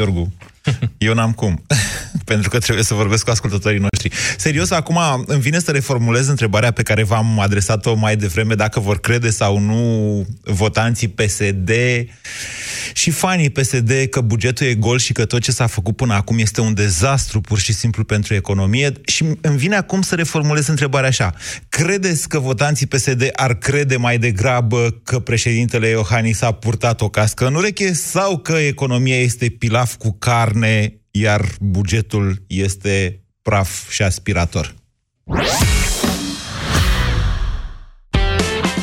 Iorgu. Eu n-am cum. Pentru că trebuie să vorbesc cu ascultătorii noștri. Serios, acum îmi vine să reformulez întrebarea pe care v-am adresat-o mai devreme, dacă vor crede sau nu votanții PSD și fanii PSD că bugetul e gol și că tot ce s-a făcut până acum este un dezastru pur și simplu pentru economie. Și îmi vine acum să reformulez întrebarea așa. Credeți că votanții PSD ar crede mai degrabă că președintele Iohannis a purtat o cască în ureche sau că economia este pilaf cu carne, iar bugetul este praf și aspirator?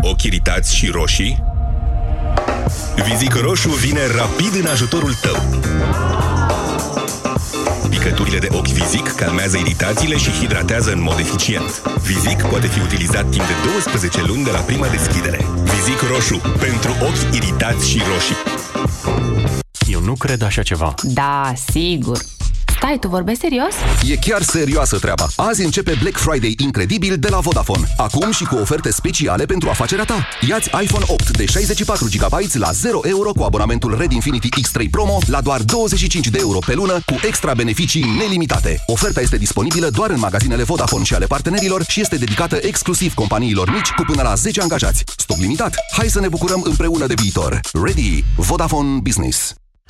Ochi iritați și roșii? Vizic roșu vine rapid în ajutorul tău. Picăturile de ochi Vizic calmează iritațiile și hidratează în mod eficient. Vizic poate fi utilizat timp de 12 luni de la prima deschidere. Vizic roșu. Pentru ochi iritați și roșii. Eu nu cred așa ceva. Da, sigur. Stai, tu vorbești serios? E chiar serioasă treaba. Azi începe Black Friday incredibil de la Vodafone. Acum și cu oferte speciale pentru afacerea ta. Iați iPhone 8 de 64 GB la 0 euro cu abonamentul Red Infinity X3 Promo la doar 25 de euro pe lună cu extra beneficii nelimitate. Oferta este disponibilă doar în magazinele Vodafone și ale partenerilor și este dedicată exclusiv companiilor mici cu până la 10 angajați. Stoc limitat. Hai să ne bucurăm împreună de viitor. Ready. Vodafone Business.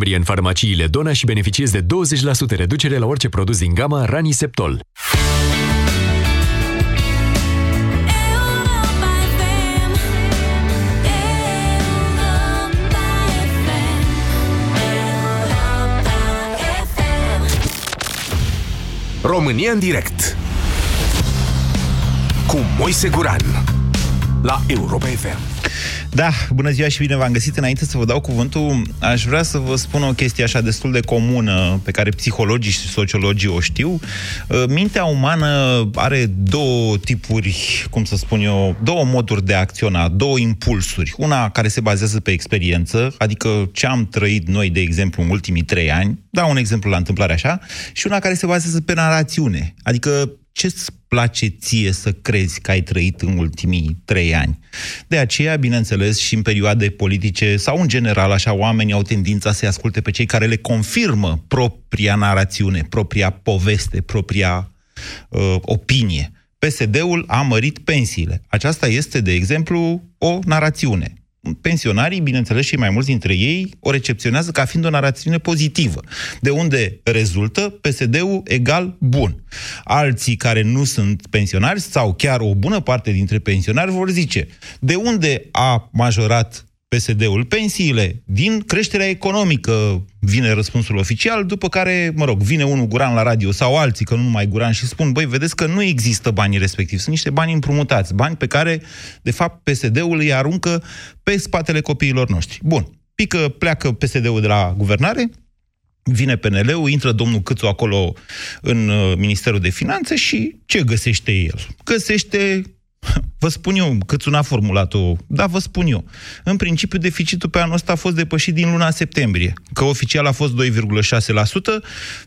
în farmaciile Dona și beneficiezi de 20% reducere la orice produs din gama Raniseptol. România în direct cu Moise Guran la Europa FM. Da, bună ziua și bine v-am găsit. Înainte să vă dau cuvântul, aș vrea să vă spun o chestie așa destul de comună, pe care psihologii și sociologii o știu. Uh, mintea umană are două tipuri, cum să spun eu, două moduri de a acționa, două impulsuri. Una care se bazează pe experiență, adică ce am trăit noi, de exemplu, în ultimii trei ani, dau un exemplu la întâmplare așa, și una care se bazează pe narațiune, adică ce-ți place ție să crezi că ai trăit în ultimii trei ani? De aceea, bineînțeles, și în perioade politice sau în general, așa, oamenii au tendința să-i asculte pe cei care le confirmă propria narațiune, propria poveste, propria uh, opinie. PSD-ul a mărit pensiile. Aceasta este, de exemplu, o narațiune pensionarii, bineînțeles și mai mulți dintre ei, o recepționează ca fiind o narațiune pozitivă, de unde rezultă PSD-ul egal bun. Alții care nu sunt pensionari sau chiar o bună parte dintre pensionari vor zice, de unde a majorat PSD-ul pensiile din creșterea economică, vine răspunsul oficial, după care, mă rog, vine unul Guran la radio sau alții, că nu numai Guran, și spun, băi, vedeți că nu există banii respectivi, sunt niște bani împrumutați, bani pe care, de fapt, PSD-ul îi aruncă pe spatele copiilor noștri. Bun, pică, pleacă PSD-ul de la guvernare, vine PNL-ul, intră domnul Câțu acolo în uh, Ministerul de Finanțe și ce găsește el? Găsește Vă spun eu, cât n-a formulat-o, da, vă spun eu. În principiu, deficitul pe anul ăsta a fost depășit din luna septembrie, că oficial a fost 2,6%,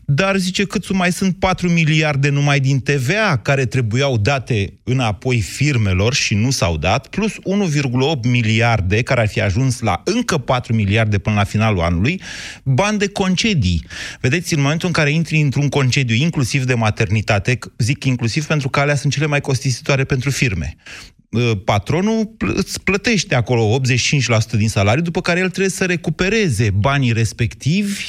dar zice cât mai sunt 4 miliarde numai din TVA care trebuiau date înapoi firmelor și nu s-au dat, plus 1,8 miliarde care ar fi ajuns la încă 4 miliarde până la finalul anului, bani de concedii. Vedeți, în momentul în care intri într-un concediu, inclusiv de maternitate, zic inclusiv pentru că alea sunt cele mai costisitoare pentru firme, Uh, patronul îți plătește acolo 85% din salariu, după care el trebuie să recupereze banii respectivi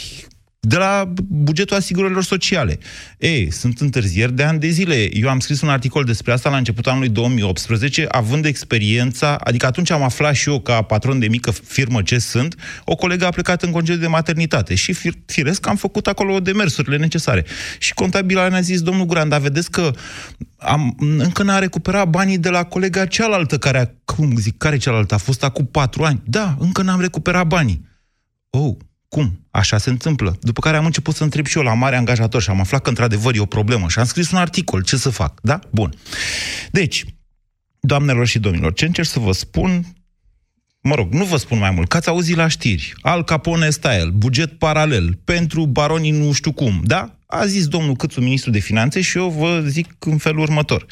de la bugetul asigurărilor sociale. Ei, sunt întârzieri de ani de zile. Eu am scris un articol despre asta la începutul anului 2018, având experiența, adică atunci am aflat și eu, ca patron de mică firmă ce sunt, o colegă a plecat în concediu de maternitate și fir, firesc am făcut acolo demersurile necesare. Și contabila ne-a zis, domnul Guran, dar vedeți că am, încă n-a recuperat banii de la colega cealaltă, care, a, cum zic, care cealaltă? A fost acum patru ani. Da, încă n-am recuperat banii. Oh, cum? Așa se întâmplă. După care am început să întreb și eu la mare angajator și am aflat că într-adevăr e o problemă și am scris un articol. Ce să fac? Da? Bun. Deci, doamnelor și domnilor, ce încerc să vă spun, mă rog, nu vă spun mai mult, că ați auzit la știri, Al Capone style, buget paralel, pentru baronii nu știu cum, da? A zis domnul Câțu, ministru de finanțe, și eu vă zic în felul următor.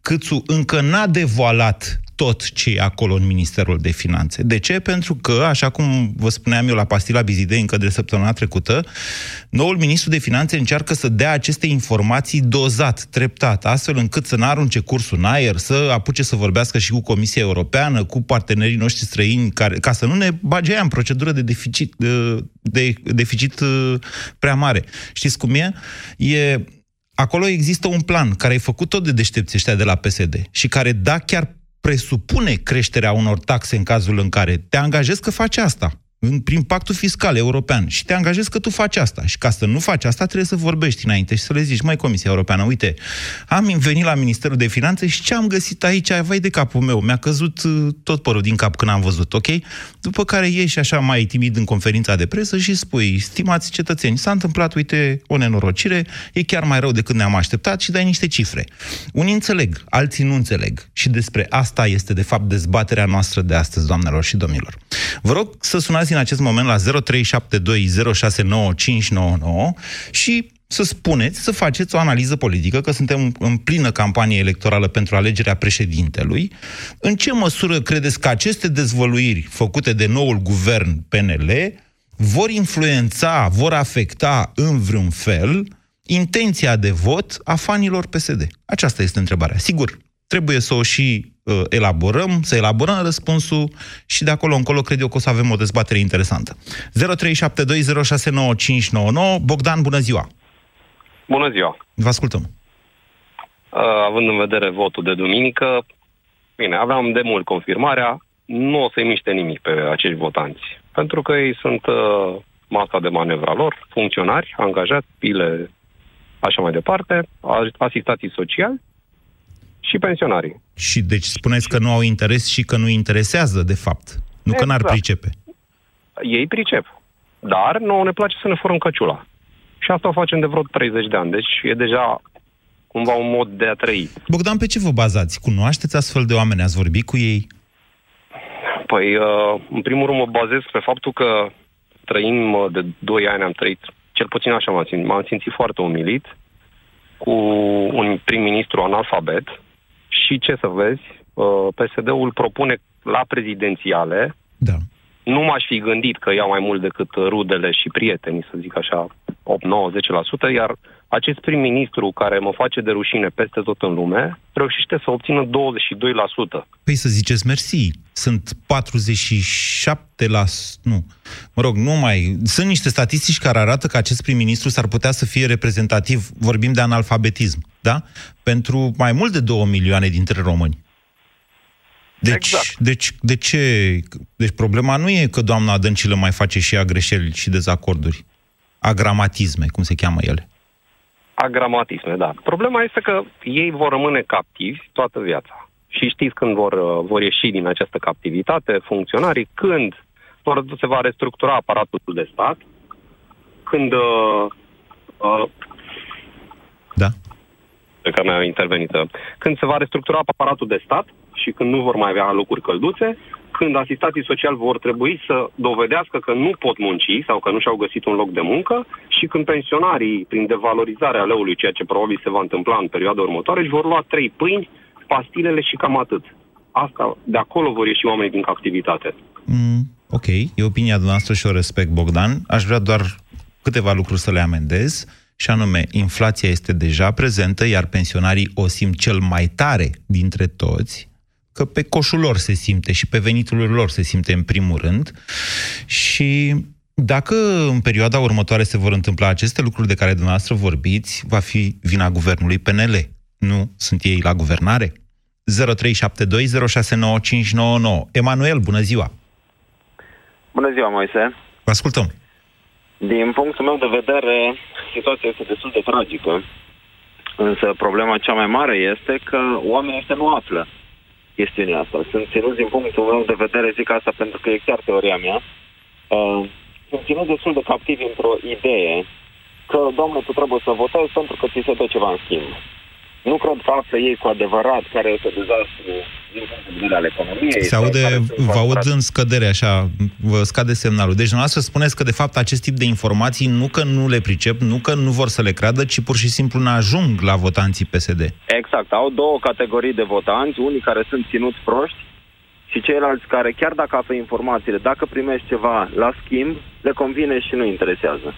Câțu încă n-a devoalat tot ce e acolo în Ministerul de Finanțe. De ce? Pentru că, așa cum vă spuneam eu la pastila Bizidei încă de săptămâna trecută, noul ministru de Finanțe încearcă să dea aceste informații dozat, treptat, astfel încât să n-arunce cursul în aer, să apuce să vorbească și cu Comisia Europeană, cu partenerii noștri străini, care, ca să nu ne bage aia în procedură de deficit, de, de deficit uh, prea mare. Știți cum e? E acolo există un plan care e făcut tot de deștepți ăștia de la PSD și care da chiar presupune creșterea unor taxe în cazul în care te angajezi că faci asta în, prin pactul fiscal european și te angajezi că tu faci asta. Și ca să nu faci asta, trebuie să vorbești înainte și să le zici, mai Comisia Europeană, uite, am venit la Ministerul de Finanțe și ce am găsit aici, vai de capul meu, mi-a căzut uh, tot părul din cap când am văzut, ok? După care ieși așa mai timid în conferința de presă și spui, stimați cetățeni, s-a întâmplat, uite, o nenorocire, e chiar mai rău decât ne-am așteptat și dai niște cifre. Unii înțeleg, alții nu înțeleg. Și despre asta este, de fapt, dezbaterea noastră de astăzi, doamnelor și domnilor. Vă rog să sunați în acest moment la 0372069599 și să spuneți, să faceți o analiză politică, că suntem în plină campanie electorală pentru alegerea președintelui. În ce măsură credeți că aceste dezvăluiri făcute de noul guvern PNL vor influența, vor afecta în vreun fel intenția de vot a fanilor PSD? Aceasta este întrebarea. Sigur, trebuie să o și uh, elaborăm, să elaborăm răspunsul și de acolo încolo cred eu că o să avem o dezbatere interesantă. 0372069599 Bogdan, bună ziua! Bună ziua! Vă ascultăm! Uh, având în vedere votul de duminică, bine, aveam de mult confirmarea, nu o să-i miște nimic pe acești votanți, pentru că ei sunt uh, masa de manevra lor, funcționari, angajați, pile, așa mai departe, asistații sociali, și pensionarii. Și deci spuneți că nu au interes și că nu interesează, de fapt. Nu exact. că n-ar exact. pricepe. Ei pricep. Dar nouă ne place să ne furăm căciula. Și asta o facem de vreo 30 de ani. Deci e deja cumva un mod de a trăi. Bogdan, pe ce vă bazați? Cunoașteți astfel de oameni? Ați vorbit cu ei? Păi, uh, în primul rând mă bazez pe faptul că trăim uh, de 2 ani, am trăit, cel puțin așa m-am simțit, m-am simțit foarte umilit, cu un prim-ministru analfabet, și ce să vezi, uh, PSD-ul propune la prezidențiale, da. nu m-aș fi gândit că iau mai mult decât rudele și prietenii, să zic așa, 8-9-10%, iar acest prim-ministru care mă face de rușine peste tot în lume, reușește să obțină 22%. Păi să ziceți mersi, sunt 47 la... Nu, mă rog, nu mai... Sunt niște statistici care arată că acest prim-ministru s-ar putea să fie reprezentativ, vorbim de analfabetism, da? Pentru mai mult de 2 milioane dintre români. Deci, exact. deci, de ce? Deci problema nu e că doamna Dăncilă mai face și ea greșeli și dezacorduri. Agramatisme, cum se cheamă ele. Agramatisme, da. Problema este că ei vor rămâne captivi toată viața. Și știți când vor, uh, vor ieși din această captivitate funcționarii, când vor, se va restructura aparatul de stat, când uh, uh, da. pe care mi-a intervenit, uh, când se va restructura aparatul de stat și când nu vor mai avea locuri călduțe, când asistații sociali vor trebui să dovedească că nu pot munci sau că nu și-au găsit un loc de muncă și când pensionarii, prin devalorizarea leului, ceea ce probabil se va întâmpla în perioada următoare, își vor lua trei pâini, pastilele și cam atât. Asta, de acolo vor ieși oamenii din activitate. Mm, ok, e opinia noastră și o respect, Bogdan. Aș vrea doar câteva lucruri să le amendez și anume, inflația este deja prezentă, iar pensionarii o simt cel mai tare dintre toți, că pe coșul lor se simte și pe veniturile lor se simte în primul rând și Dacă în perioada următoare se vor întâmpla aceste lucruri de care dumneavoastră vorbiți, va fi vina guvernului PNL. Nu sunt ei la guvernare? 0372069599. Emanuel, bună ziua! Bună ziua, Moise! Vă ascultăm! Din punctul meu de vedere, situația este destul de tragică. Însă problema cea mai mare este că oamenii ăștia nu află chestiunea asta. Sunt ținuți din punctul meu de vedere, zic asta pentru că e chiar teoria mea, uh, sunt ținut destul de captivi într-o idee că, domnule, tu trebuie să votezi pentru că ți se dă ceva în schimb. Nu cred că află ei cu adevărat care este dezastru din punct de vedere al economiei. Se aude, vă aud în scădere, așa, vă scade semnalul. Deci dumneavoastră spuneți că, de fapt, acest tip de informații nu că nu le pricep, nu că nu vor să le creadă, ci pur și simplu nu ajung la votanții PSD. Exact. Au două categorii de votanți, unii care sunt ținuți proști și ceilalți care, chiar dacă află informațiile, dacă primești ceva la schimb, le convine și nu interesează.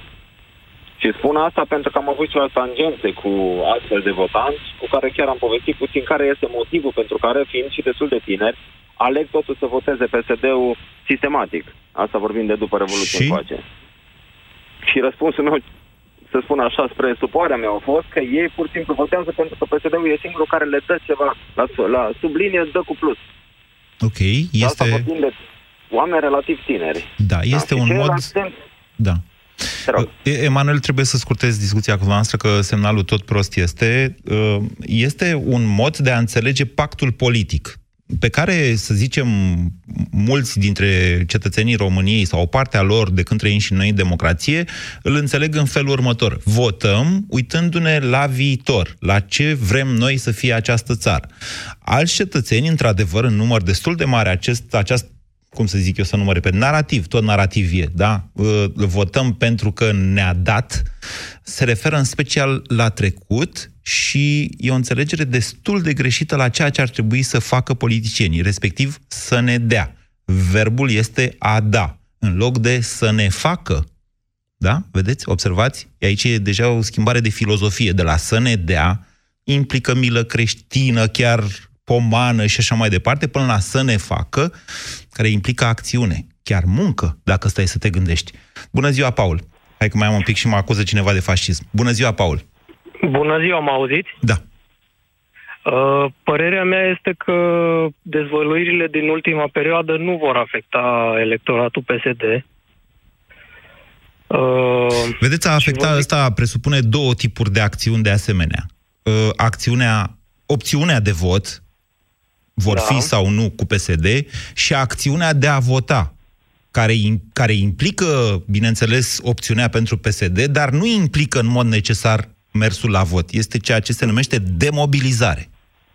Și spun asta pentru că am avut și la tangențe cu astfel de votanți, cu care chiar am povestit puțin care este motivul pentru care, fiind și destul de tineri, aleg totul să voteze PSD-ul sistematic. Asta vorbim de după Revoluție și? încoace. Și răspunsul meu, să spun așa, spre supoarea mea, a fost că ei pur și simplu votează pentru că PSD-ul e singurul care le dă ceva la, la sublinie, dă cu plus. Ok, este... Asta vorbim de oameni relativ tineri. Da, este da? un mod... Da. Emanuel, trebuie să scurtez discuția cu noastră, că semnalul tot prost este. Uh, este un mod de a înțelege pactul politic pe care, să zicem, mulți dintre cetățenii României sau o parte a lor, de când trăim și noi în democrație, îl înțeleg în felul următor. Votăm uitându-ne la viitor, la ce vrem noi să fie această țară. Alți cetățeni, într-adevăr, în număr destul de mare, acest, această cum să zic eu să nu mă repet, narativ, tot narativ e, da? Votăm pentru că ne-a dat, se referă în special la trecut și e o înțelegere destul de greșită la ceea ce ar trebui să facă politicienii, respectiv să ne dea. Verbul este a da, în loc de să ne facă. Da? Vedeți? Observați? Aici e deja o schimbare de filozofie. De la să ne dea, implică milă creștină, chiar pomană și așa mai departe, până la să ne facă, care implică acțiune, chiar muncă, dacă stai să te gândești. Bună ziua, Paul! Hai că mai am un pic și mă acuză cineva de fascism. Bună ziua, Paul! Bună ziua, mă auziți? Da. Uh, părerea mea este că dezvăluirile din ultima perioadă nu vor afecta electoratul PSD. Uh, Vedeți, a afecta zic... ăsta presupune două tipuri de acțiuni de asemenea. Uh, acțiunea, opțiunea de vot, vor da. fi sau nu cu PSD, și acțiunea de a vota, care, care implică, bineînțeles, opțiunea pentru PSD, dar nu implică în mod necesar mersul la vot. Este ceea ce se numește demobilizare.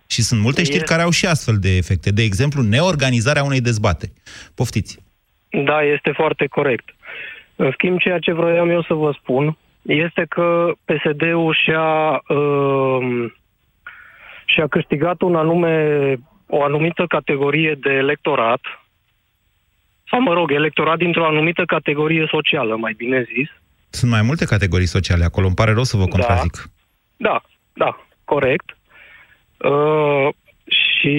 Și sunt multe știri care au și astfel de efecte. De exemplu, neorganizarea unei dezbateri. Poftiți. Da, este foarte corect. În schimb, ceea ce vroiam eu să vă spun este că PSD-ul și-a, uh, și-a câștigat un anume o anumită categorie de electorat, sau mă rog, electorat dintr-o anumită categorie socială, mai bine zis. Sunt mai multe categorii sociale acolo, îmi pare rău să vă da. contrazic. Da, da, da corect. Uh, și...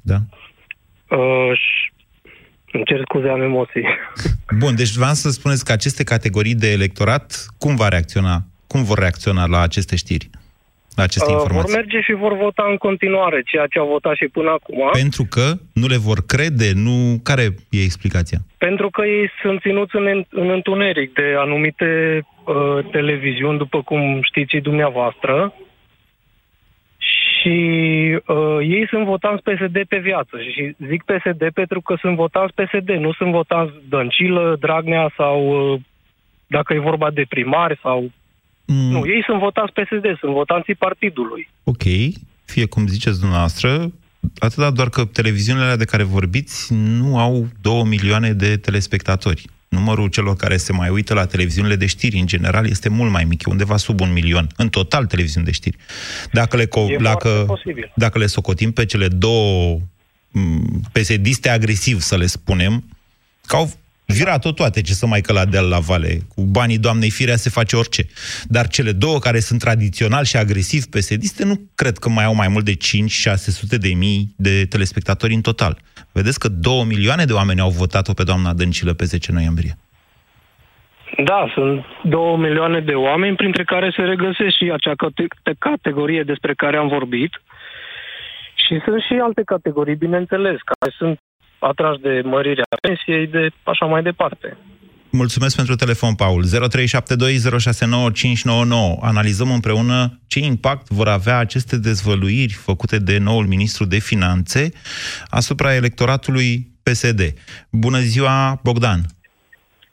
Da. Uh, și... Îmi cer scuze, am emoții. Bun, deci vreau să spuneți că aceste categorii de electorat, cum va reacționa? Cum vor reacționa la aceste știri? La aceste uh, informații? Vor merge și vor vota în continuare, ceea ce au votat și până acum. Pentru că nu le vor crede? Nu... Care e explicația? Pentru că ei sunt ținuți în, în întuneric de anumite uh, televiziuni, după cum știți și dumneavoastră, și uh, ei sunt votanți PSD pe viață. Și zic PSD pentru că sunt votanți PSD, nu sunt votanți Dăncilă, Dragnea sau uh, dacă e vorba de primari sau Mm. Nu, ei sunt votați PSD, sunt votanții partidului. Ok, fie cum ziceți dumneavoastră, atâta doar că televiziunile de care vorbiți nu au două milioane de telespectatori. Numărul celor care se mai uită la televiziunile de știri, în general, este mult mai mic, undeva sub un milion, în total televiziuni de știri. Dacă le, co- dacă, dacă le socotim pe cele două mm, pesediste agresiv, să le spunem, că au Vira tot toate, ce să mai căla de la vale. Cu banii doamnei Firea se face orice. Dar cele două care sunt tradițional și agresiv psd nu cred că mai au mai mult de 5-600 de mii de telespectatori în total. Vedeți că 2 milioane de oameni au votat-o pe doamna Dăncilă pe 10 noiembrie. Da, sunt două milioane de oameni, printre care se regăsesc și acea categorie despre care am vorbit. Și sunt și alte categorii, bineînțeles, care sunt atrași de mărirea pensiei, de așa mai departe. Mulțumesc pentru telefon, Paul. 0372069599. Analizăm împreună ce impact vor avea aceste dezvăluiri făcute de noul ministru de finanțe asupra electoratului PSD. Bună ziua, Bogdan!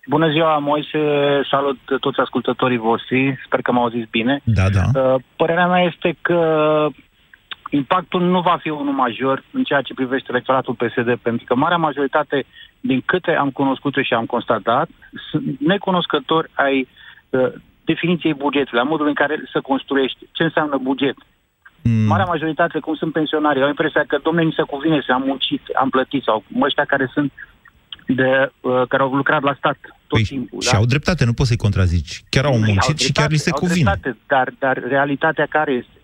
Bună ziua, Moise, salut toți ascultătorii voștri, sper că m-au zis bine. Da, da. Uh, părerea mea este că impactul nu va fi unul major în ceea ce privește electoratul PSD, pentru că marea majoritate, din câte am cunoscut și am constatat, sunt necunoscători ai uh, definiției bugetului, a modului în care să construiești, ce înseamnă buget. Mm. Marea majoritate, cum sunt pensionarii, au impresia că, domnule, mi se cuvine să am muncit, am plătit, sau ăștia care sunt de, uh, care au lucrat la stat tot păi, timpul. Și da? au dreptate, nu poți să-i contrazici. Chiar au muncit au dreptate, și chiar li se cuvine. Dreptate, dar, dar realitatea care este?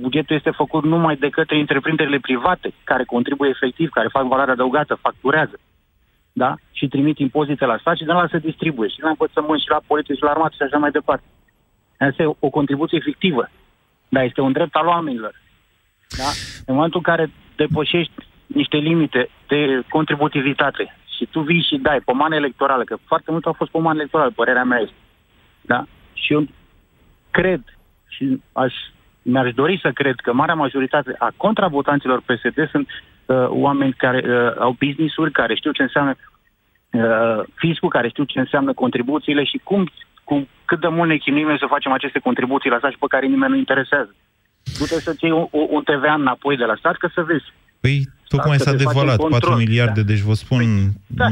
Bugetul este făcut numai de către întreprinderile private, care contribuie efectiv, care fac valoare adăugată, facturează. Da? Și trimit impozite la stat și de la se distribuie. Și la învățământ, și la poliție, și la armată, și așa mai departe. Asta e o contribuție efectivă. Dar este un drept al oamenilor. Da? În momentul în care depășești niște limite de contributivitate și tu vii și dai pomană electorală, că foarte mult au fost pomană electorală, părerea mea este. Da? Și eu cred și aș, mi-aș dori să cred că marea majoritate a contravotanților PSD sunt uh, oameni care uh, au business-uri, care știu ce înseamnă uh, fiscul, care știu ce înseamnă contribuțiile și cum, cum cât de mult ne chinuim să facem aceste contribuții la stat și pe care nimeni nu interesează. Du-te să-ți iei un, un TVA înapoi de la stat, că să vezi. Păi, tocmai s-a devalat 4 miliarde, da. deci vă spun... Păi, da.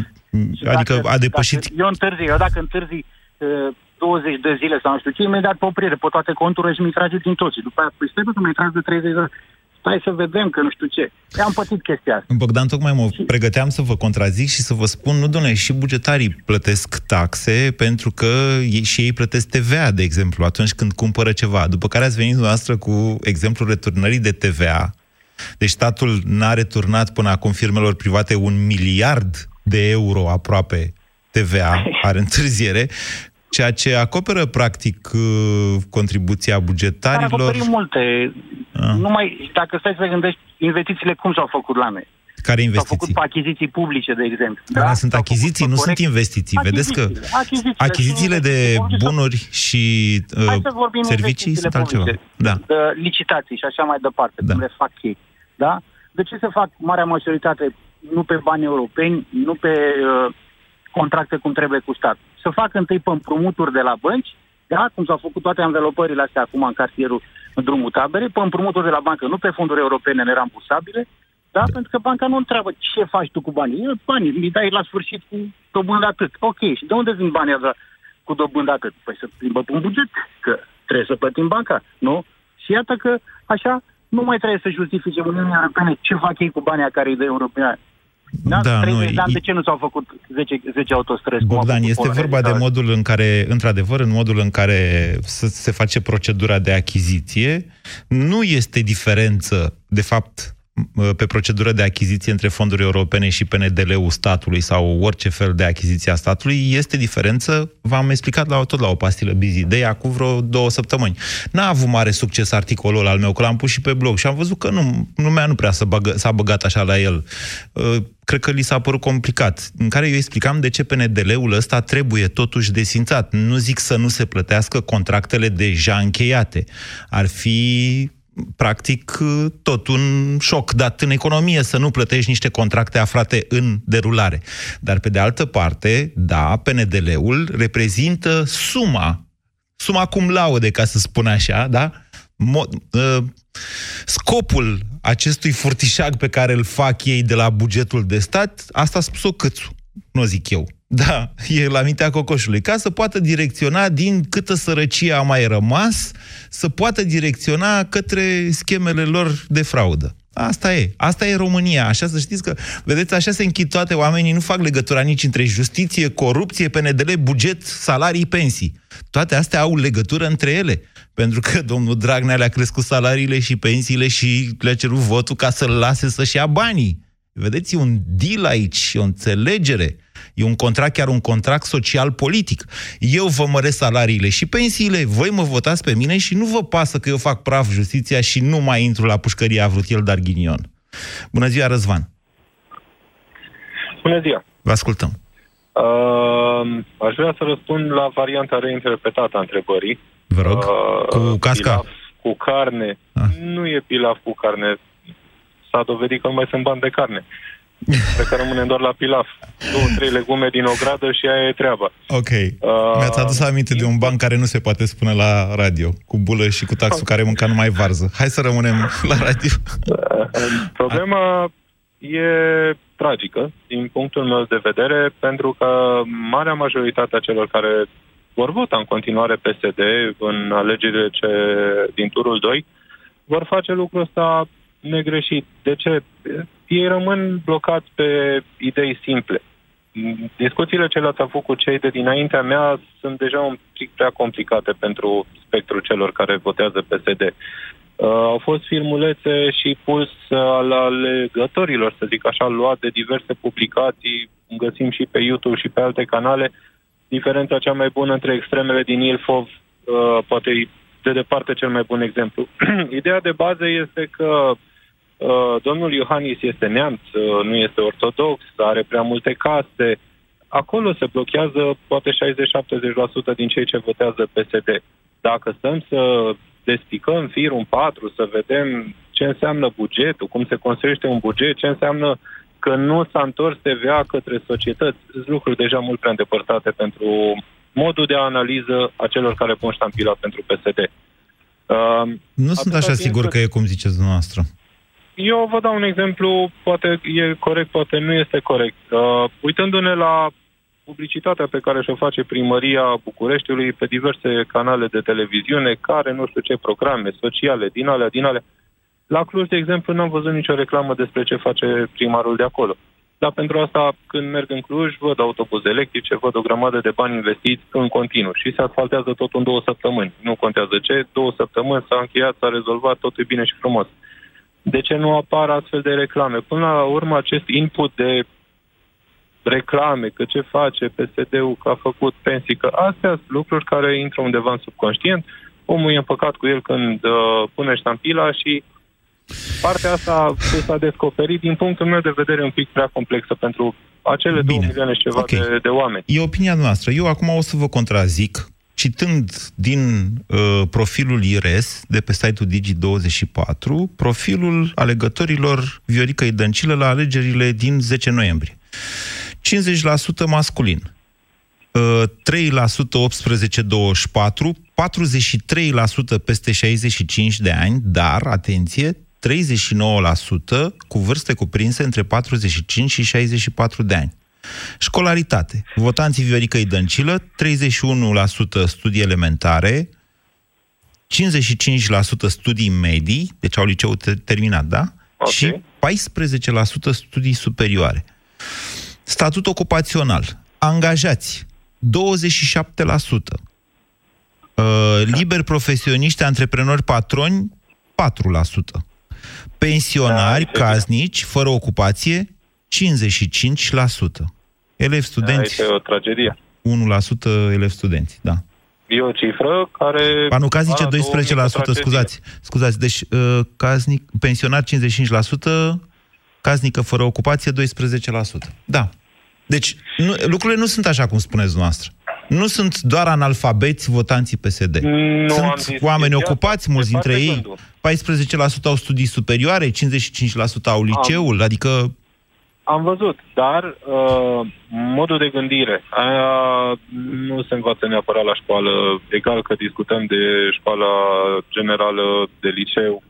Adică dacă, a depășit... Dacă eu întârzi, eu dacă întârzi uh, 20 de zile sau nu știu ce, imediat pe oprire, pe toate conturile și mi trage din toți. După aia, păi stai să mi tragi de 30 de stai să vedem că nu știu ce. Eu am pățit chestia asta. Bogdan, tocmai mă și... pregăteam să vă contrazic și să vă spun, nu, domnule, și bugetarii plătesc taxe pentru că ei, și ei plătesc TVA, de exemplu, atunci când cumpără ceva. După care ați venit noastră cu exemplul returnării de TVA, deci statul n-a returnat până acum firmelor private un miliard de euro aproape TVA, are întârziere, ceea ce acoperă practic uh, contribuția bugetarilor. Dar multe. Ah. Numai, dacă stai să gândești, investițiile cum s-au făcut la noi? Care investiții? S-au făcut pe achiziții publice, de exemplu. Da, da? sunt achiziții, nu sunt investiții. Vedeți că achizițiile, achizițiile de bunuri și uh, servicii sunt altceva. Da. Licitații și așa mai departe, da. cum le fac ei. Da? De ce se fac marea majoritate nu pe bani europeni, nu pe uh, contracte cum trebuie cu stat? Să facă întâi pe împrumuturi de la bănci, da? cum s-au făcut toate învelopările astea acum în cartierul în drumul taberei, pe împrumuturi de la bancă, nu pe fonduri europene nerambursabile, da? da? Pentru că banca nu întreabă ce faci tu cu banii. Banii mi dai la sfârșit cu dobândă atât. Ok, și de unde vin banii ăla cu dobândă atât? Păi să plimbă un buget, că trebuie să plătim banca, nu? Și iată că așa nu mai trebuie să justifice Uniunea Europeană ce fac ei cu banii care îi dă europeani. Da, da nu, de ani, de ce nu s-au făcut 10, 10 autostrăzi? Bogdan, este vorba de modul în care, într-adevăr, în modul în care se face procedura de achiziție, nu este diferență, de fapt, pe procedură de achiziție între fonduri europene și PNDL-ul statului sau orice fel de achiziție a statului, este diferență, v-am explicat la, tot la o pastilă Busy Day acum vreo două săptămâni. N-a avut mare succes articolul al meu, că l-am pus și pe blog și am văzut că nu, lumea nu prea s-a, bagă, s-a băgat așa la el. Uh, cred că li s-a părut complicat, în care eu explicam de ce PNDL-ul ăsta trebuie totuși desințat. Nu zic să nu se plătească contractele deja încheiate. Ar fi practic tot un șoc dat în economie să nu plătești niște contracte aflate în derulare. Dar pe de altă parte, da, PNDL-ul reprezintă suma, suma cum laude, ca să spun așa, da? Mo- uh, scopul acestui furtișag pe care îl fac ei de la bugetul de stat, asta a spus-o Câțu, nu zic eu. Da, e la mintea cocoșului. Ca să poată direcționa din câtă sărăcie a mai rămas, să poată direcționa către schemele lor de fraudă. Asta e. Asta e România. Așa să știți că, vedeți, așa se închid toate oamenii, nu fac legătura nici între justiție, corupție, PNDL, buget, salarii, pensii. Toate astea au legătură între ele. Pentru că domnul Dragnea le-a crescut salariile și pensiile și le-a cerut votul ca să-l lase să-și ia banii. Vedeți, e un deal aici, e o înțelegere. E un contract, chiar un contract social-politic. Eu vă măresc salariile și pensiile, voi mă votați pe mine și nu vă pasă că eu fac praf justiția și nu mai intru la pușcăria a vrut el Darghinion. Bună ziua, Răzvan! Bună ziua! Vă ascultăm. Uh, aș vrea să răspund la varianta reinterpretată a întrebării. Vă rog, uh, cu casca? Pilaf cu carne. Ah. Nu e pilaf cu carne. S-a dovedit că nu mai sunt bani de carne. Cred că rămânem doar la pilaf. Două, trei legume din o gradă și aia e treaba. Ok. Uh, Mi-ați adus aminte de un ban care nu se poate spune la radio, cu bulă și cu taxul care mânca numai varză. Hai să rămânem la radio. Uh, problema e tragică, din punctul meu de vedere, pentru că marea majoritate a celor care vor vota în continuare PSD în alegerile ce, din turul 2, vor face lucrul ăsta negreșit. De ce? Ei rămân blocați pe idei simple. Discuțiile ce le-ați avut cu cei de dinaintea mea sunt deja un pic prea complicate pentru spectrul celor care votează PSD. Uh, au fost filmulețe și puls uh, al alegătorilor, să zic așa, luat de diverse publicații, găsim și pe YouTube și pe alte canale. Diferența cea mai bună între extremele din Ilfov, uh, poate de departe cel mai bun exemplu. Ideea de bază este că uh, domnul Iohannis este neamț, uh, nu este ortodox, are prea multe caste. Acolo se blochează poate 60-70% din cei ce votează PSD. Dacă stăm să despicăm firul în patru, să vedem ce înseamnă bugetul, cum se construiește un buget, ce înseamnă că nu s-a întors TVA către societăți. Sunt lucruri deja mult prea îndepărtate pentru modul de analiză a celor care pun ștampila pentru PSD. Uh, nu sunt așa sigur că... că e cum ziceți dumneavoastră. Eu vă dau un exemplu, poate e corect, poate nu este corect. Uh, uitându-ne la publicitatea pe care și-o face primăria Bucureștiului pe diverse canale de televiziune, care nu știu ce programe sociale, din alea, din alea. La Cluj, de exemplu, n-am văzut nicio reclamă despre ce face primarul de acolo. Dar pentru asta, când merg în Cluj, văd autobuze electrice, văd o grămadă de bani investiți în continuu și se asfaltează tot în două săptămâni. Nu contează ce, două săptămâni s-a încheiat, s-a rezolvat, totul e bine și frumos. De ce nu apar astfel de reclame? Până la urmă, acest input de reclame, că ce face PSD-ul, că a făcut pensii, că astea sunt lucruri care intră undeva în subconștient. Omul e împăcat cu el când uh, pune ștampila și partea asta s-a descoperit, din punctul meu de vedere, un pic prea complexă pentru acele Bine. 2 milioane și ceva okay. de, de oameni. E opinia noastră. Eu acum o să vă contrazic citând din uh, profilul IRES de pe site-ul Digi24, profilul alegătorilor Viorica Idăncilă la alegerile din 10 noiembrie. 50% masculin, 3% 18-24, 43% peste 65 de ani, dar, atenție, 39% cu vârste cuprinse între 45 și 64 de ani. Școlaritate. Votanții Viorica Idăncilă, 31% studii elementare, 55% studii medii, deci au liceu terminat, da? Okay. Și 14% studii superioare. Statut ocupațional. Angajați. 27%. Uh, liber profesioniști, antreprenori, patroni, 4%. Pensionari, da, casnici, fără ocupație, 55%. Elevi studenți... Da, o tragedie. 1% elevi studenți, da. E o cifră care... Ba nu, casnice 12%, scuzați. Scuzați, deci uh, casnic, pensionar 55%, casnică fără ocupație 12%. Da. Deci nu, lucrurile nu sunt așa cum spuneți noastră. Nu sunt doar analfabeți votanții PSD. Nu sunt oameni ocupați, mulți dintre ei. 14% au studii superioare, 55% au liceul, am, adică... Am văzut, dar uh, modul de gândire, aia nu se învață neapărat la școală, egal că discutăm de școala generală, de liceu,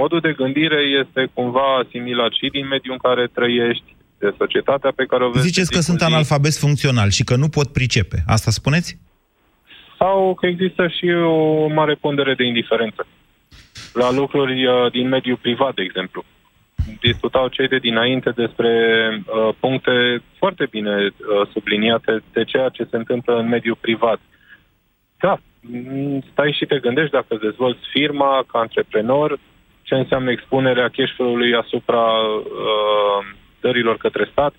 modul de gândire este cumva asimilat și din mediul în care trăiești, de societatea pe care o vezi. Ziceți că sunt analfabet funcțional și că nu pot pricepe. Asta spuneți? Sau că există și o mare pondere de indiferență la lucruri uh, din mediul privat, de exemplu. Discutau cei de dinainte despre uh, puncte foarte bine uh, subliniate de ceea ce se întâmplă în mediul privat. Da, mm, stai și te gândești dacă dezvolți firma ca antreprenor, ce înseamnă expunerea cash flow-ului asupra uh, dărilor către stat.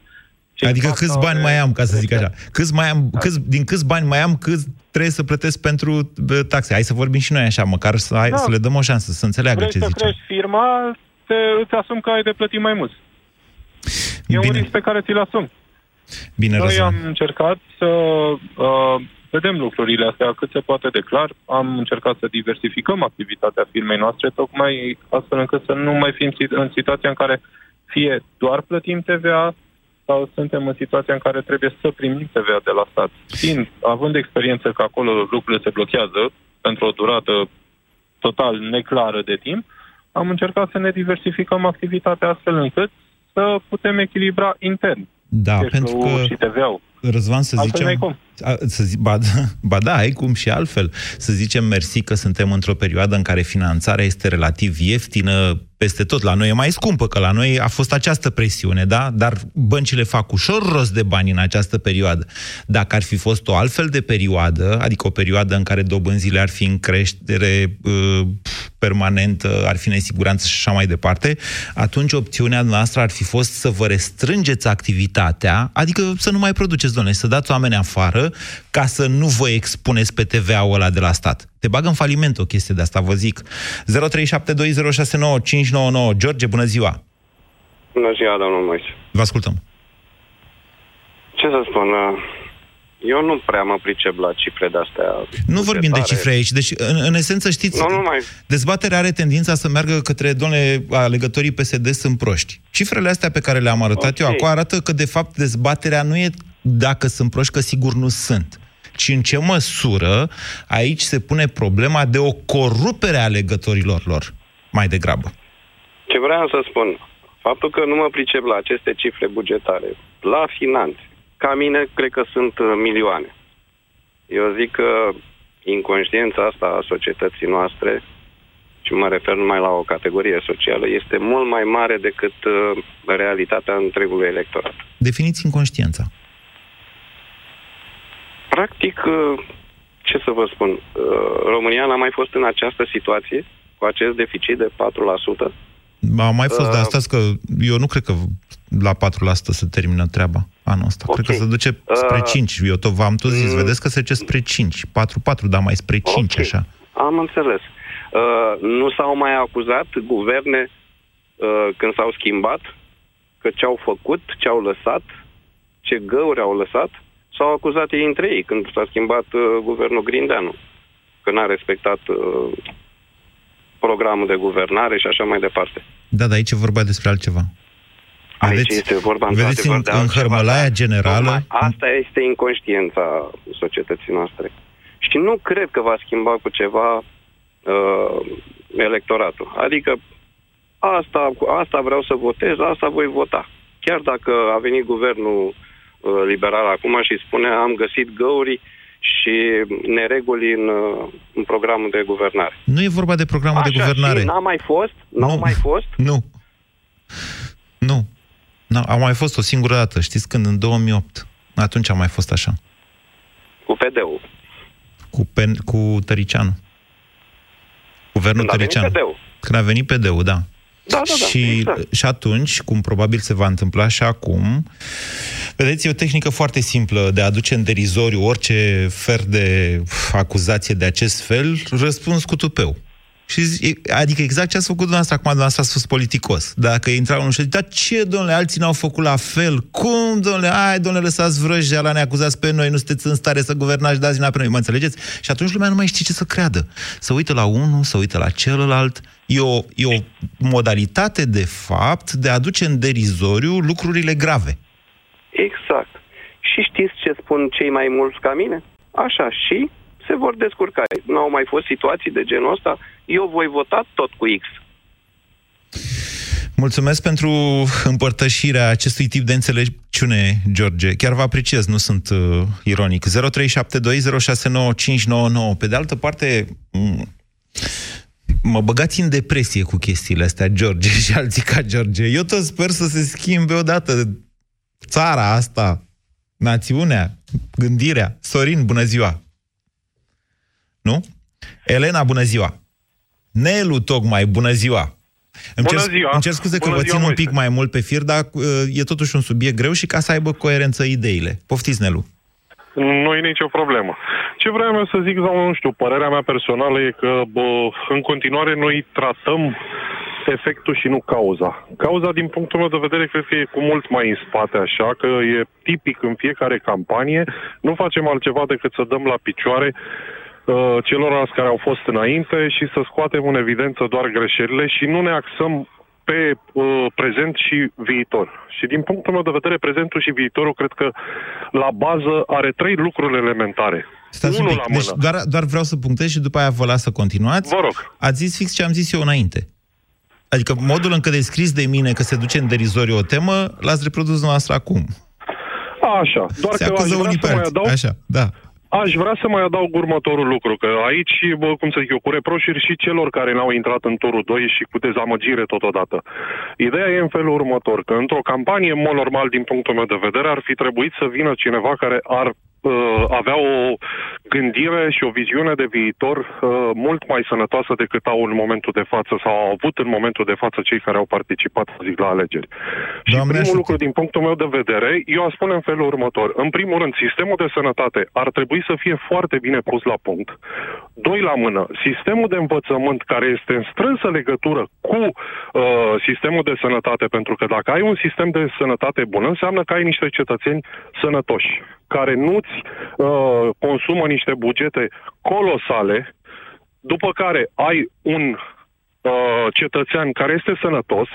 Ce Adică câți bani mai am, ca să zic așa? Câți mai am, câți, din câți bani mai am, câți trebuie să plătesc pentru bă, taxe? Hai să vorbim și noi așa, măcar să, hai, Da. să le dăm o șansă, să înțeleagă Vrei ce să zice. crești firma, te, îți asumi că ai de plătit mai mult. E un Bine. risc pe care ți-l asumi. Bine, Noi Răzvan. am încercat să uh, vedem lucrurile astea cât se poate de clar. Am încercat să diversificăm activitatea firmei noastre, tocmai astfel încât să nu mai fim sit- în situația în care fie doar plătim TVA sau suntem în situația în care trebuie să primim TVA de la stat. Fiind, având experiență că acolo lucrurile se blochează pentru o durată total neclară de timp, am încercat să ne diversificăm activitatea astfel încât să putem echilibra intern Da, cash pentru flow-ul că... și TVA-ul. Răzvan, să Altfel zicem... n-ai cum. A, să zi, ba, da, ba da, ai cum și altfel. Să zicem mersi că suntem într-o perioadă în care finanțarea este relativ ieftină peste tot. La noi e mai scumpă, că la noi a fost această presiune, da? Dar băncile fac ușor rost de bani în această perioadă. Dacă ar fi fost o altfel de perioadă, adică o perioadă în care dobânzile ar fi în creștere uh, permanentă, ar fi nesiguranță și așa mai departe, atunci opțiunea noastră ar fi fost să vă restrângeți activitatea, adică să nu mai produceți, doamne, să dați oameni afară ca să nu vă expuneți pe TVA-ul ăla de la stat. Te bagă în faliment o chestie de asta, vă zic. 0372069599. George, bună ziua! Bună ziua, domnul Moise. Vă ascultăm. Ce să spun? uh, Eu nu prea mă pricep la cifre de-astea. Nu vorbim de bugetare. cifre aici. Deci, în, în esență, știți, Nu, nu mai... dezbaterea are tendința să meargă către, doamne, alegătorii PSD sunt proști. Cifrele astea pe care le-am arătat Ok. eu acum arată că, de fapt, dezbaterea nu e dacă sunt proști, că sigur nu sunt ci în ce măsură aici se pune problema de o corupere a alegătorilor lor, mai degrabă. Ce vreau să spun, faptul că nu mă pricep la aceste cifre bugetare, la finanțe, ca mine, cred că sunt uh, milioane. Eu zic că inconștiența asta a societății noastre, și mă refer numai la o categorie socială, este mult mai mare decât uh, realitatea întregului electorat. Definiți inconștiența. Practic, uh, ce să vă spun, uh, România n-a mai fost în această situație, cu acest deficit de 4%. A mai fost, Uh, dar stați că eu nu cred că la 4% se termină treaba anul ăsta. Cred că se duce spre Uh, 5. Eu tot v-am tot zis, mm. vedeți că se duce spre 5. 4-4, dar mai spre 5, Ok. așa. Am înțeles. Uh, nu s-au mai acuzat guverne uh, când s-au schimbat că ce au făcut, ce au lăsat, ce găuri au lăsat, s-au acuzat ei între ei când s-a schimbat uh, guvernul Grindeanu, că n-a respectat uh, programul de guvernare și așa mai departe. Da, dar aici e vorba despre altceva. Aici este vorba vedeți într-adevăr în, de în altceva, hărmălaia dar generală... Tocmai asta este inconștiența societății noastre. Și nu cred că va schimba cu ceva uh, electoratul. Adică asta, asta vreau să votez, asta voi vota. Chiar dacă a venit guvernul uh, liberal acum și spune am găsit găuri și nereguli în, uh, în programul de guvernare. Nu e vorba de programul de guvernare. Și n-a mai fost? N-au mai fost? Nu. Nu. Nu, a mai fost o singură dată, știți când? În 2008. Atunci a mai fost așa. Cu PD-ul. Cu, pen, cu Tăricianu. Guvernul Când a venit Tăricianu. PD-ul. Când a venit PD-ul, da. Da, da, da, și, exact. și atunci, cum probabil se va întâmpla și acum, vedeți, e o tehnică foarte simplă de a aduce în derizoriu orice fel de uf, acuzație de acest fel, răspuns cu tupeu. Și, zi- adică exact ce ați făcut dumneavoastră acum, dumneavoastră ați fost politicos. Dacă intra unul și zice, dar ce, domnule, alții n-au făcut la fel? Cum, domnule, hai, domnule, lăsați vrăjea la ne acuzați pe noi, nu sunteți în stare să guvernați, dați vina pe noi, mă înțelegeți? Și atunci lumea nu mai știe ce să creadă. Să uită la unul, să uită la celălalt. E o, e o modalitate, de fapt, de a aduce în derizoriu lucrurile grave. Exact. Și știți ce spun cei mai mulți ca mine? Așa, și se vor descurca. Nu au mai fost situații de genul ăsta, eu voi vota tot cu X. Mulțumesc pentru împărtășirea acestui tip de înțelepciune, George. Chiar vă apreciez, nu sunt uh, ironic. 0372069599. Pe de altă parte, m- mă băgați în depresie cu chestiile astea, George și alții ca George. Eu tot sper să se schimbe odată țara asta, națiunea, gândirea. Sorin, bună ziua! Nu? Elena, bună ziua! Nelu, tocmai, bună ziua! Îmi Bună cer, ziua! Îmi cer scuze Bună că vă ziua, țin un Moise. pic mai mult pe fir, dar uh, e totuși un subiect greu și ca să aibă coerență ideile. Poftiți, Nelu! Nu e nicio problemă. Ce vreau eu să zic, sau nu știu, părerea mea personală e că bă, în continuare noi tratăm efectul și nu cauza. Cauza, din punctul meu de vedere, cred că e cu mult mai în spate, așa, că e tipic în fiecare campanie. Nu facem altceva decât să dăm la picioare uh, celorlalți care au fost înainte și să scoatem în evidență doar greșelile și nu ne axăm pe uh, prezent și viitor. Și din punctul meu de vedere, prezentul și viitorul cred că la bază are trei lucruri elementare. Stați un Unul pic. la Deci mână. doar, doar vreau să punctez și după aia vă las să continuați. Vă rog. Ați zis fix ce am zis eu înainte. Adică modul în care descris de mine că se duce în derizoriu o temă, l-ați reprodus noastră acum. Așa, doar se că aș acuză vrea unii să pe mai alții. adaug Așa, da. Aș vrea să mai adaug următorul lucru, că aici, bă, cum să zic eu, cu reproșuri și celor care n-au intrat în turul 2 și cu dezamăgire totodată. Ideea e în felul următor, că într-o campanie, în mod normal, din punctul meu de vedere, ar fi trebuit să vină cineva care ar uh, avea o gândire și o viziune de viitor uh, mult mai sănătoasă decât au în momentul de față sau au avut în momentul de față cei care au participat, să zic, la alegeri. Și Doamne primul ajută. lucru, din punctul meu de vedere, eu aș spune în felul următor. În primul rând, sistemul de sănătate ar trebui să fie foarte bine pus la punct. Doi la mână, sistemul de învățământ care este în strânsă legătură cu uh, sistemul de sănătate, pentru că dacă ai un sistem de sănătate bun, înseamnă că ai niște cetățeni sănătoși, care nu-ți uh, consumă niște bugete colosale, după care ai un uh, cetățean care este sănătos,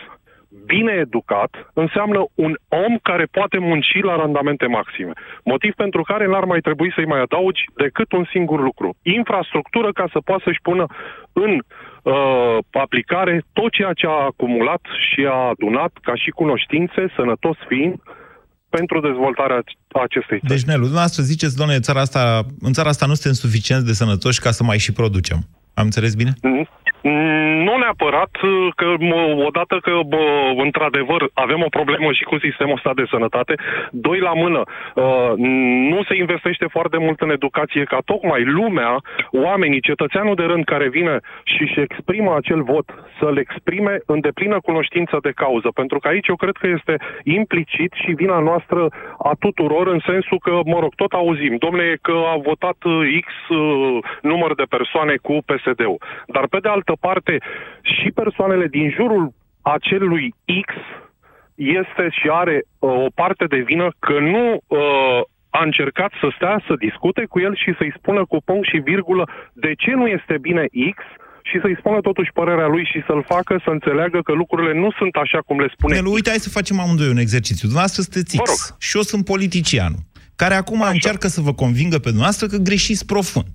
bine educat, înseamnă un om care poate munci la randamente maxime. Motiv pentru care n-ar mai trebui să-i mai adaugi decât un singur lucru. Infrastructură ca să poată să-și pună în uh, aplicare tot ceea ce a acumulat și a adunat ca și cunoștințe, sănătos fiind, pentru dezvoltarea acestei țări. Deci, Nelu, dumneavoastră ziceți, doamne, țara asta, în țara asta nu suntem suficient de sănătoși ca să mai și producem. Am înțeles bine? Mm, Nu neapărat că mă, odată că bă, într-adevăr avem o problemă și cu sistemul ăsta de sănătate, doi la mână, uh, nu se investește foarte mult în educație ca tocmai lumea, oamenii, cetățeanul de rând care vine și își exprimă acel vot, să-l exprime în deplină cunoștință de cauză. Pentru că aici eu cred că este implicit și vina noastră a tuturor în sensul că, mă rog, tot auzim, domnule, că a votat uh, X uh, număr de persoane cu PSD-ul. Dar pe de altă parte, și persoanele din jurul acelui X este și are uh, o parte de vină că nu uh, a încercat să stea să discute cu el și să-i spună cu punct și virgulă de ce nu este bine X și să-i spună totuși părerea lui și să-l facă să înțeleagă că lucrurile nu sunt așa cum le spune. Nelu, uite, hai să facem amândoi un exercițiu. Dumneavoastră sunteți X Vă rog. și eu sunt politicianul care acum Așa. încearcă să vă convingă pe dumneavoastră că greșiți profund.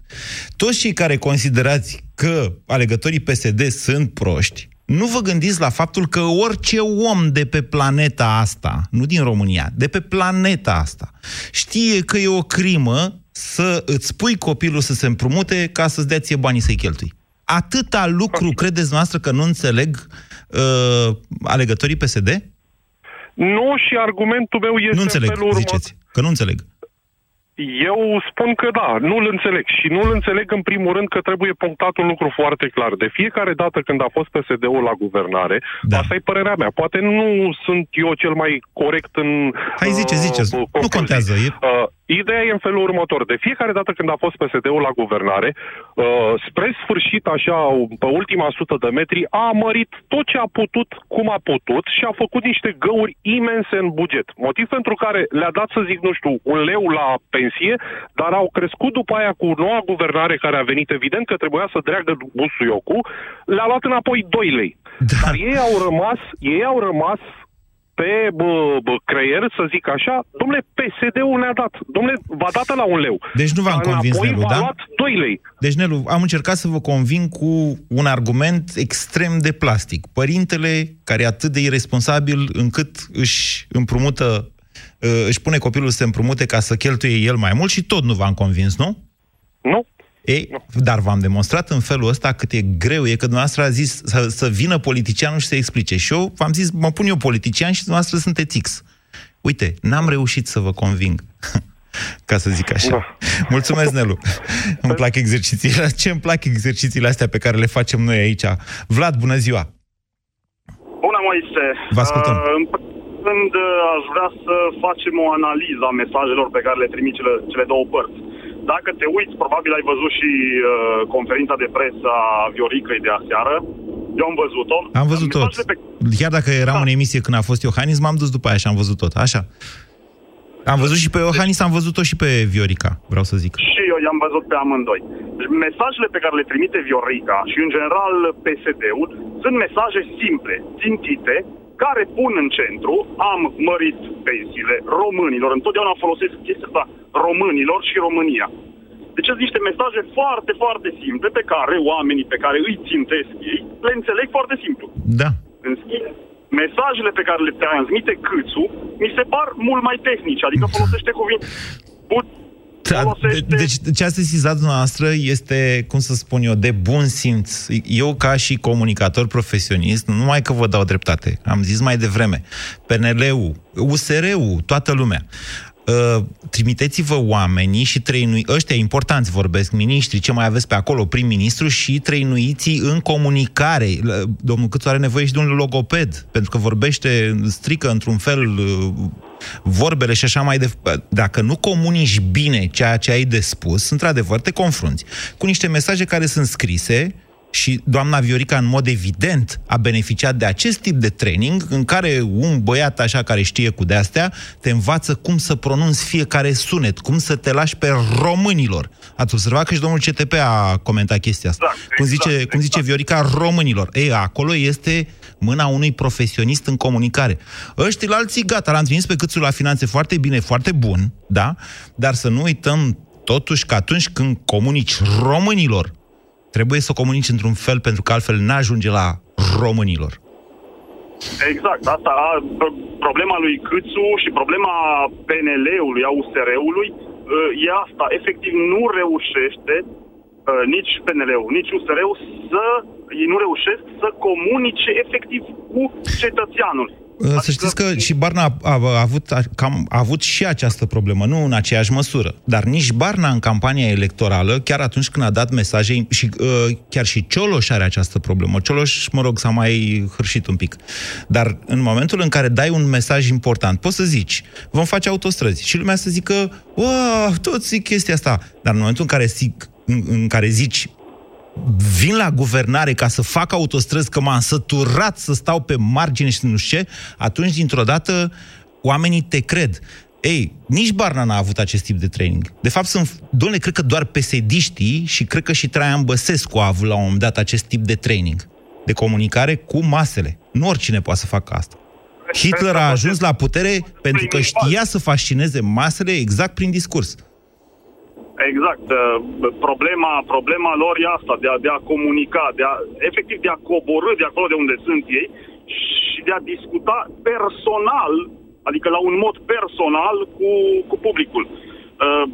Toți cei care considerați că alegătorii PSD sunt proști, nu vă gândiți la faptul că orice om de pe planeta asta, nu din România, de pe planeta asta, știe că e o crimă să îți pui copilul să se împrumute ca să-ți dea ție banii să-i cheltui. Atâta lucru credeți noastră că nu înțeleg uh, alegătorii PSD? Nu și argumentul meu este Nu înțeleg, în felul următor. ziceți. Că nu înțeleg. Eu spun că da, nu-l înțeleg. Și nu-l înțeleg în primul rând că trebuie punctat un lucru foarte clar. De fiecare dată când a fost PSD-ul la guvernare, da. asta e părerea mea. Poate nu sunt eu cel mai corect în... Hai zice, ziceți. uh, Nu concluzii. contează. E... Uh, ideea e în felul următor. De fiecare dată când a fost PSD-ul la guvernare, uh, spre sfârșit, așa, pe ultima sută de metri, a mărit tot ce a putut, cum a putut și a făcut niște găuri imense în buget. Motiv pentru care le-a dat, să zic, nu știu, un leu la pensie, dar au crescut după aia cu noua guvernare care a venit, evident că trebuia să dreagă busuiocul, le-a luat înapoi 2 lei. Da. Dar ei au rămas, ei au rămas pe bă, bă, creier, să zic așa, domnule, PSD-ul ne-a dat. Domnule, v-a dat la un leu. Deci nu v-am Dar convins, înapoi Nelu, v-a da? luat 2 lei. Deci, Nelu, am încercat să vă convin cu un argument extrem de plastic. Părintele, care e atât de irresponsabil încât își împrumută, uh, își pune copilul să se împrumute ca să cheltuie el mai mult și tot nu v-am convins, nu? Nu. Ei, dar v-am demonstrat în felul ăsta cât e greu, e că dumneavoastră a zis să, să vină politicianul și să explice. Și eu v-am zis, mă pun eu politician și dumneavoastră sunteți X. Uite, n-am reușit să vă conving. Ca să zic așa. Da. Mulțumesc, Nelu. îmi plac exercițiile. Ce îmi plac exercițiile astea pe care le facem noi aici? Vlad, bună ziua! Bună, Moise! Vă ascultăm. Uh, în când uh, aș vrea să facem o analiză a mesajelor pe care le trimit cele, cele două părți. Dacă te uiți, probabil ai văzut și uh, conferința de presă a Vioricăi de aseară. Eu am văzut-o. Am văzut tot. Pe... Chiar dacă eram da. în emisie când a fost Iohannis, m-am dus după aia și am văzut tot. Așa. Am văzut și pe Iohannis, am văzut-o și pe Viorica, vreau să zic. Și eu i-am văzut pe amândoi. Deci mesajele pe care le trimite Viorica și, în general, PSD-ul sunt mesaje simple, țintite, care pun în centru, am mărit pensiile românilor, întotdeauna folosesc chestia asta, românilor și România. Deci sunt niște mesaje foarte, foarte simple pe care oamenii pe care îi țintesc ei le înțeleg foarte simplu. Da. În schimb, mesajele pe care le transmite Câțu mi se par mult mai tehnici, adică folosește cuvinte da, de, deci ce a sesizat dumneavoastră este, cum să spun eu, de bun simț. Eu, ca și comunicator profesionist, nu numai că vă dau dreptate, am zis mai devreme, PNL-ul, USR-ul, toată lumea, Uh, trimiteți-vă oamenii și trăinui, ăștia importanți vorbesc, miniștri, ce mai aveți pe acolo, prim-ministru și trăinuiții în comunicare. Domnul Câțu are nevoie și de un logoped, pentru că vorbește, strică într-un fel uh, vorbele și așa mai departe. Dacă nu comunici bine ceea ce ai de spus, într-adevăr te confrunți cu niște mesaje care sunt scrise, și doamna Viorica, în mod evident, a beneficiat de acest tip de training în care un băiat așa care știe cu de-astea te învață cum să pronunți fiecare sunet, cum să te lași pe românilor. Ați observat că și domnul CTP a comentat chestia asta. Exact, cum, zice, exact, cum zice exact. Viorica, românilor. Ei, acolo este mâna unui profesionist în comunicare. Ăștia alții, gata, l-am trimis pe câțul la finanțe foarte bine, foarte bun, da? Dar să nu uităm totuși că atunci când comunici românilor Trebuie să o comunici într-un fel, pentru că altfel n-ajunge la românilor. Exact. Asta, problema lui Câțu și problema PNL-ului, a USR-ului, e asta. Efectiv, nu reușește nici PNL-ul, nici USR-ul să ei nu reușesc să comunice efectiv cu cetățeanul. Adică... Să știți că și Barna a, a, a, avut, a, cam, a avut și această problemă, nu în aceeași măsură. Dar nici Barna în campania electorală, chiar atunci când a dat mesaje, și uh, chiar și Cioloș are această problemă. Cioloș, mă rog, s-a mai hârșit un pic. Dar în momentul în care dai un mesaj important, poți să zici, vom face autostrăzi. Și lumea să zică, wow, toți zic chestia asta. Dar în momentul în care zic, în, în care zici, vin la guvernare ca să fac autostrăzi, că m-am săturat să stau pe margine și nu știu ce, atunci, dintr-o dată, oamenii te cred. Ei, nici Barna n-a avut acest tip de training. De fapt, sunt, doamne, cred că doar pesediștii și cred că și Traian Băsescu a avut la un moment dat acest tip de training, de comunicare cu masele. Nu oricine poate să facă asta. Hitler a ajuns la putere pentru că știa să fascineze masele exact prin discurs. Exact. Uh, problema, problema lor e asta, de a, de a comunica, de a, efectiv de a coborâ de acolo de unde sunt ei și de a discuta personal, adică la un mod personal cu, cu publicul. Uh,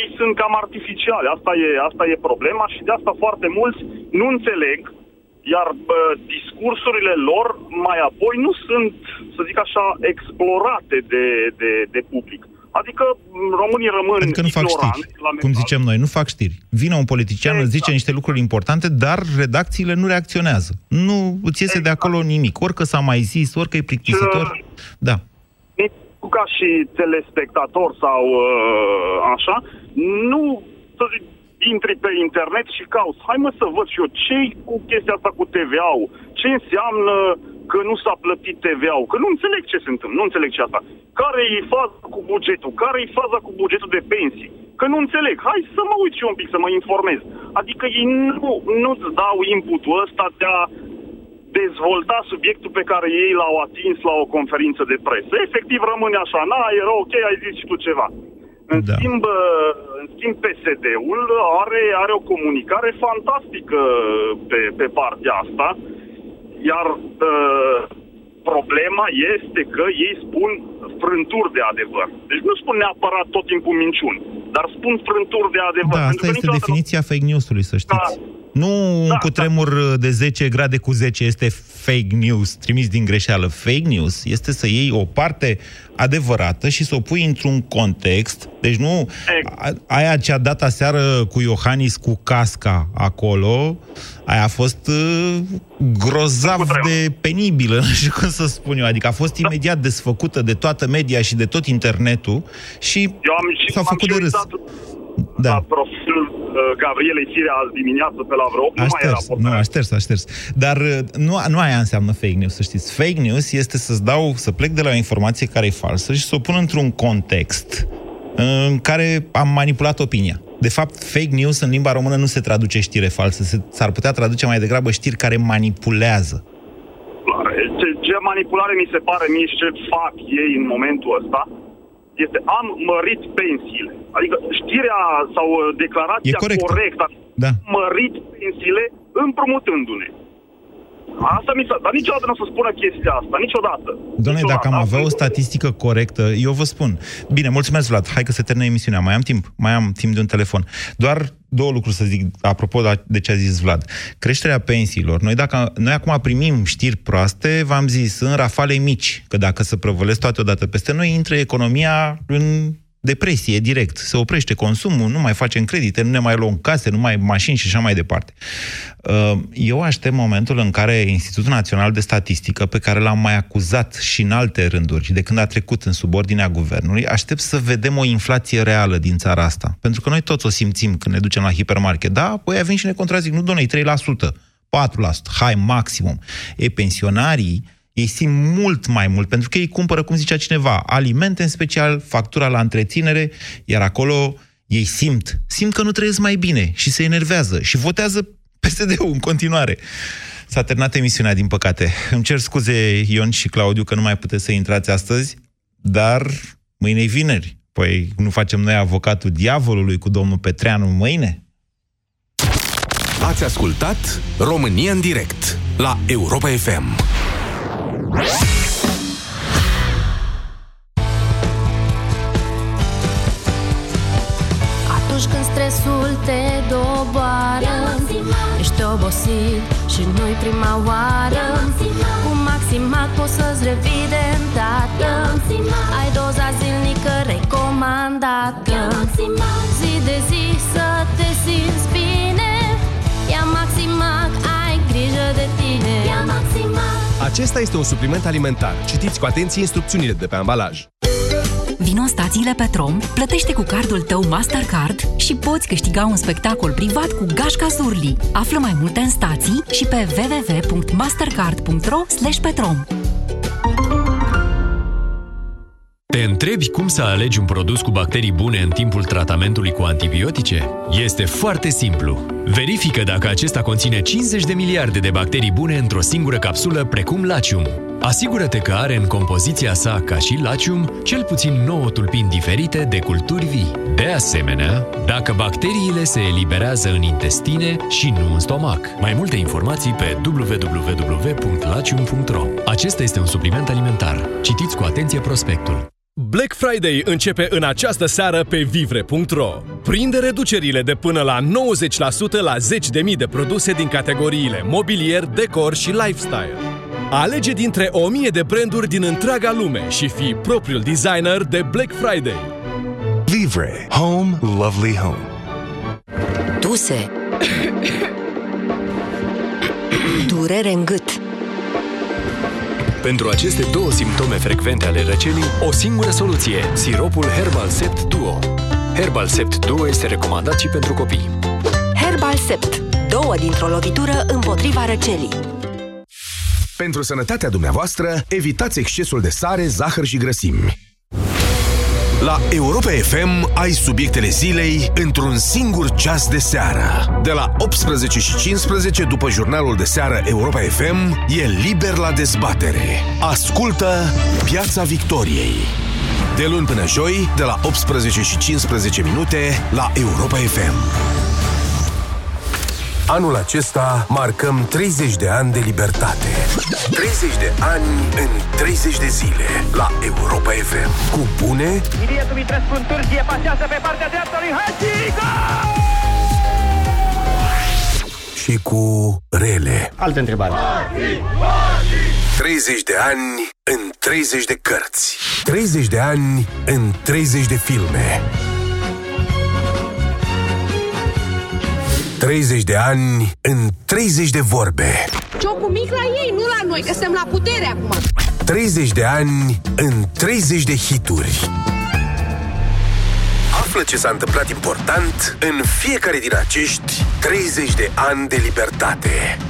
ei sunt cam artificiale, asta e, asta e problema și de asta foarte mulți nu înțeleg, iar uh, discursurile lor mai apoi nu sunt, să zic așa, explorate de, de, de public. Adică românii rămân adică nu fac știri, cum zicem noi, nu fac știri. Vine un politician, exact. îți zice niște lucruri importante, dar redacțiile nu reacționează. Nu îți iese exact. de acolo nimic. Orică s-a mai zis, orică e plictisitor. Da. Ca și telespectator sau uh, așa, nu, să zic, intri pe internet și cauți. Hai mă să văd și eu ce cu chestia asta cu TVA-ul. Ce înseamnă că nu s-a plătit TVA-ul, că nu înțeleg ce se întâmplă, nu înțeleg ce asta. Care e faza cu bugetul? Care e faza cu bugetul de pensii? Că nu înțeleg. Hai să mă uit și eu un pic, să mă informez. Adică ei nu, nu-ți dau inputul ăsta de a dezvolta subiectul pe care ei l-au atins la o conferință de presă. Efectiv rămâne așa, na, era ok, ai zis și tu ceva. În, da. schimb, în schimb, PSD-ul are, are o comunicare fantastică pe, pe partea asta iar uh, problema este că ei spun frânturi de adevăr. Deci nu spun neapărat tot timpul minciuni. dar spun frânturi de adevăr. Da, asta este definiția fake news-ului, să știți. Da. Nu un da, cutremur da. de 10 grade cu 10 este fake news, trimis din greșeală. Fake news este să iei o parte adevărată și să o pui într-un context. Deci nu... Aia ce a dat aseară cu Iohannis cu casca acolo, aia a fost uh, grozav de penibilă, nu știu cum să spun eu. Adică a fost da. imediat desfăcută de toată media și de tot internetul și eu am și, s-a făcut de râs. Da. La profilul uh, Gabrielei Firea azi dimineață pe la vreo 8, nu mai era Nu, a șters, a șters. Dar uh, nu, nu aia înseamnă fake news, să știți. Fake news este să-ți dau, să plec de la o informație care e falsă și să o pun într-un context în care am manipulat opinia. De fapt, fake news în limba română nu se traduce știre falsă, se, s-ar putea traduce mai degrabă știri care manipulează. Ce, ce manipulare mi se pare mie și ce fac ei în momentul ăsta, este am mărit pensiile. Adică știrea sau uh, declarația corectă, da. mărit pensiile împrumutându-ne. Asta mi s-a... Dar niciodată nu o să spună chestia asta, niciodată. Doamne, dacă am avea o statistică corectă, eu vă spun. Bine, mulțumesc, Vlad. Hai că se termină emisiunea. Mai am timp? Mai am timp de un telefon. Doar două lucruri să zic, apropo de ce a zis Vlad. Creșterea pensiilor. Noi, dacă, noi acum primim știri proaste, v-am zis, în rafale mici, că dacă se prăvălesc toate odată peste noi, intră economia în depresie direct, se oprește consumul, nu mai facem credite, nu ne mai luăm case, nu mai mașini și așa mai departe. Uh, eu aștept momentul în care Institutul Național de Statistică, pe care l-am mai acuzat și în alte rânduri, de când a trecut în subordinea guvernului, aștept să vedem o inflație reală din țara asta. Pentru că noi toți o simțim când ne ducem la hipermarket. Da, păi vin și ne contrazic, nu, doamne, 3%, 4%, hai, maximum. E, pensionarii ei simt mult mai mult, pentru că ei cumpără, cum zicea cineva, alimente în special, factura la întreținere, iar acolo ei simt, simt că nu trăiesc mai bine și se enervează și votează PSD-ul în continuare. S-a terminat emisiunea, din păcate. Îmi cer scuze, Ion și Claudiu, că nu mai puteți să intrați astăzi, dar mâine vineri. Păi nu facem noi avocatul diavolului cu domnul Petreanu mâine? Ați ascultat România în direct la Europa FM. Atunci când stresul te doboară Ești obosit și nu-i prima oară. Cu Maximat poți să-ți revii de îndată Ai doza zilnică recomandată. Zi de zi acesta este un supliment alimentar. Citiți cu atenție instrucțiunile de pe ambalaj. Vino în stațiile Petrom, plătește cu cardul tău Mastercard și poți câștiga un spectacol privat cu Gașca Zurli. Află mai multe în stații și pe www.mastercard.ro/petrom. Te întrebi cum să alegi un produs cu bacterii bune în timpul tratamentului cu antibiotice? Este foarte simplu. Verifică dacă acesta conține 50 de miliarde de bacterii bune într-o singură capsulă, precum Lacium. Asigură-te că are în compoziția sa, ca și Lacium, cel puțin 9 tulpini diferite de culturi vii. De asemenea, dacă bacteriile se eliberează în intestine și nu în stomac. Mai multe informații pe www.lacium.ro Acesta este un supliment alimentar. Citiți cu atenție prospectul. Black Friday începe în această seară pe vivre.ro. Prinde reducerile de până la 90% la zeci de mii de produse din categoriile mobilier, decor și lifestyle. Alege dintre o mie de branduri din întreaga lume și fii propriul designer de Black Friday. Vivre. Home. Lovely home. Tuse. Durere în gât pentru aceste două simptome frecvente ale răcelii, o singură soluție, siropul Herbal Sept Duo. Herbal Sept Duo este recomandat și pentru copii. Herbal Sept. Două dintr-o lovitură împotriva răcelii. Pentru sănătatea dumneavoastră, evitați excesul de sare, zahăr și grăsimi. La Europa FM ai subiectele zilei într-un singur ceas de seară. De la 18 și 15 după jurnalul de seară Europa FM e liber la dezbatere. Ascultă Piața Victoriei. De luni până joi, de la 18 și 15 minute la Europa FM. Anul acesta marcăm 30 de ani de libertate. 30 de ani în 30 de zile la Europa FM. Cu bune Ilie Dumitrescu în Turcie pasează pe partea dreaptă lui Hagi. Gol! și cu rele. Altă întrebare. 30 de ani în 30 de cărți. 30 de ani în 30 de filme. 30 de ani în 30 de vorbe. Ciocul mic la ei, nu la noi, că suntem la putere acum. 30 de ani în 30 de hituri. Află ce s-a întâmplat important în fiecare din acești 30 de ani de libertate.